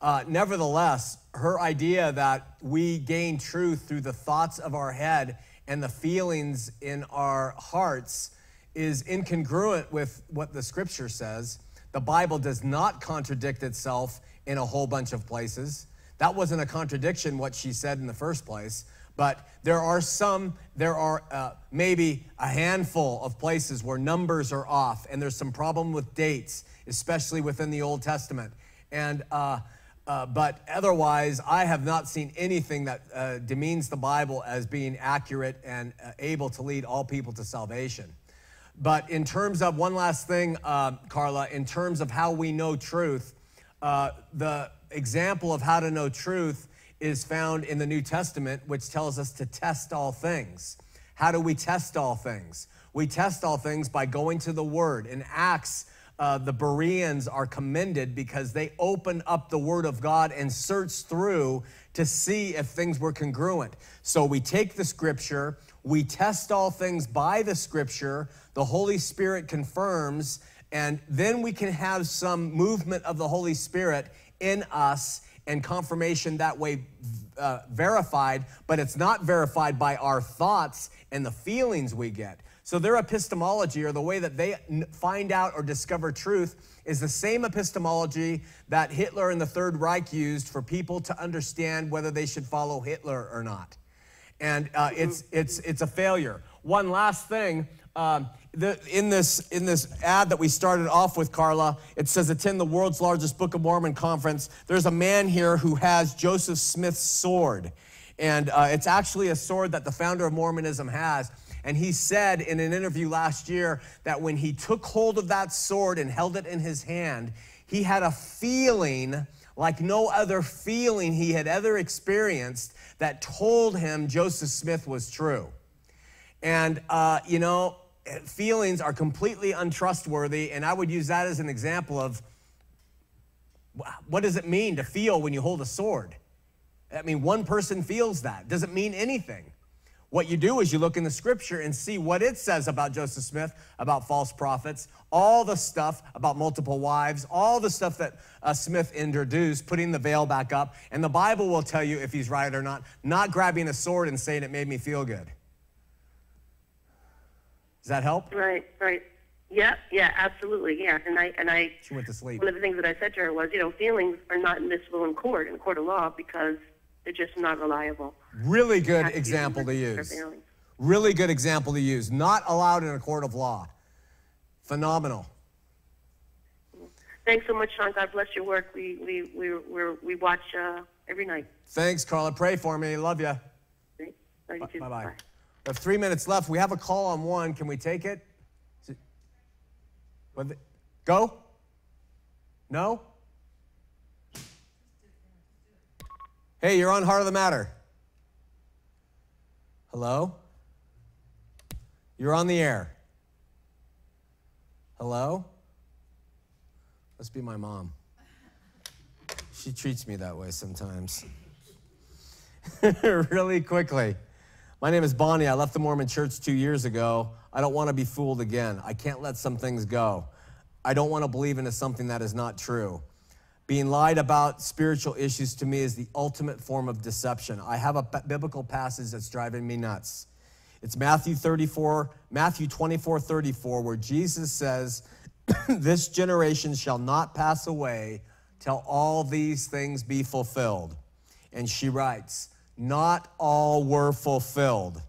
Uh, nevertheless, her idea that we gain truth through the thoughts of our head and the feelings in our hearts is incongruent with what the scripture says. The Bible does not contradict itself in a whole bunch of places. That wasn't a contradiction, what she said in the first place. But there are some, there are uh, maybe a handful of places where numbers are off, and there's some problem with dates, especially within the Old Testament. And uh, uh, but otherwise, I have not seen anything that uh, demeans the Bible as being accurate and uh, able to lead all people to salvation. But in terms of one last thing, uh, Carla, in terms of how we know truth, uh, the example of how to know truth is found in the New Testament, which tells us to test all things. How do we test all things? We test all things by going to the Word. In Acts, uh, the Bereans are commended because they opened up the Word of God and searched through to see if things were congruent. So we take the Scripture, we test all things by the Scripture, the Holy Spirit confirms, and then we can have some movement of the Holy Spirit in us and confirmation that way uh, verified, but it's not verified by our thoughts and the feelings we get. So their epistemology, or the way that they find out or discover truth, is the same epistemology that Hitler and the Third Reich used for people to understand whether they should follow Hitler or not. And uh, it's, it's, it's a failure. One last thing. Um, the, in this in this ad that we started off with, Carla, it says attend the world's largest Book of Mormon conference. There's a man here who has Joseph Smith's sword, and uh, it's actually a sword that the founder of Mormonism has. And he said in an interview last year that when he took hold of that sword and held it in his hand, he had a feeling like no other feeling he had ever experienced that told him Joseph Smith was true. And, uh, you know, feelings are completely untrustworthy. And I would use that as an example of what does it mean to feel when you hold a sword? I mean, one person feels that. Doesn't mean anything. What you do is you look in the scripture and see what it says about Joseph Smith, about false prophets, all the stuff about multiple wives, all the stuff that uh, Smith introduced, putting the veil back up. And the Bible will tell you if he's right or not, not grabbing a sword and saying it made me feel good. Does that help? Right, right. Yeah, yeah, absolutely. Yeah. And I and I She went to sleep. one of the things that I said to her was, you know, feelings are not admissible in court, in a court of law, because they're just not reliable. Really good Have to example to use. Really good example to use. Not allowed in a court of law. Phenomenal. Thanks so much, Sean. God bless your work. We we we we we watch uh, every night. Thanks, Carla. Pray for me. Love you. Right? Love you too. Bye bye. We have three minutes left. We have a call on one. Can we take it? It- Go? No? Hey, you're on Heart of the Matter. Hello? You're on the air. Hello? Must be my mom. She treats me that way sometimes. really quickly. My name is Bonnie. I left the Mormon church two years ago. I don't want to be fooled again. I can't let some things go. I don't want to believe into something that is not true. Being lied about spiritual issues to me is the ultimate form of deception. I have a biblical passage that's driving me nuts. It's Matthew 34, Matthew 24, 34, where Jesus says, This generation shall not pass away till all these things be fulfilled. And she writes, Not all were fulfilled.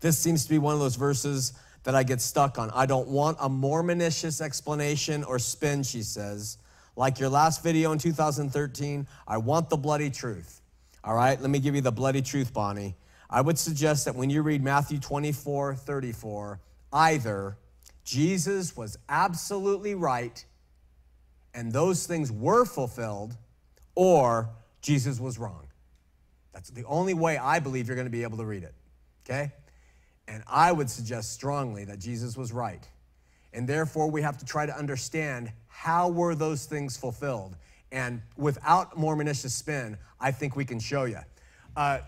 This seems to be one of those verses that I get stuck on. I don't want a Mormonicious explanation or spin, she says. Like your last video in 2013, I want the bloody truth. All right, let me give you the bloody truth, Bonnie. I would suggest that when you read Matthew 24, 34, either Jesus was absolutely right and those things were fulfilled, or Jesus was wrong. That's the only way I believe you're going to be able to read it. Okay? And I would suggest strongly that Jesus was right. And therefore, we have to try to understand how were those things fulfilled. And without more Mormonicious spin, I think we can show you. Uh,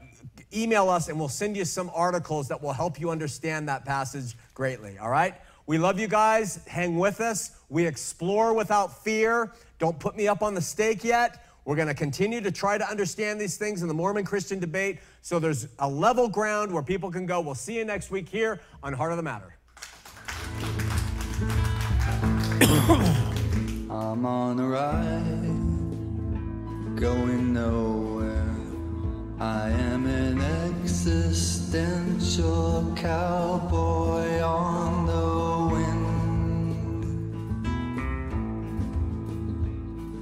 email us and we'll send you some articles that will help you understand that passage greatly. All right? We love you guys. Hang with us. We explore without fear. Don't put me up on the stake yet. We're going to continue to try to understand these things in the Mormon Christian debate so there's a level ground where people can go. We'll see you next week here on Heart of the Matter. I'm on a ride, going nowhere. I am an existential cowboy on the wind.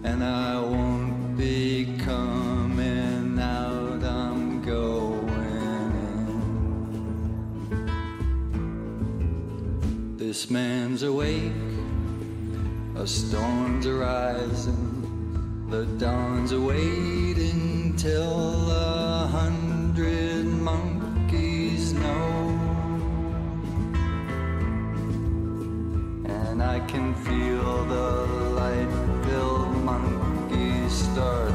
And I won't be coming out, I'm going in. This man's awake, a storm's arising, the dawn's awaiting till a hundred monkeys know. And I can feel the stars.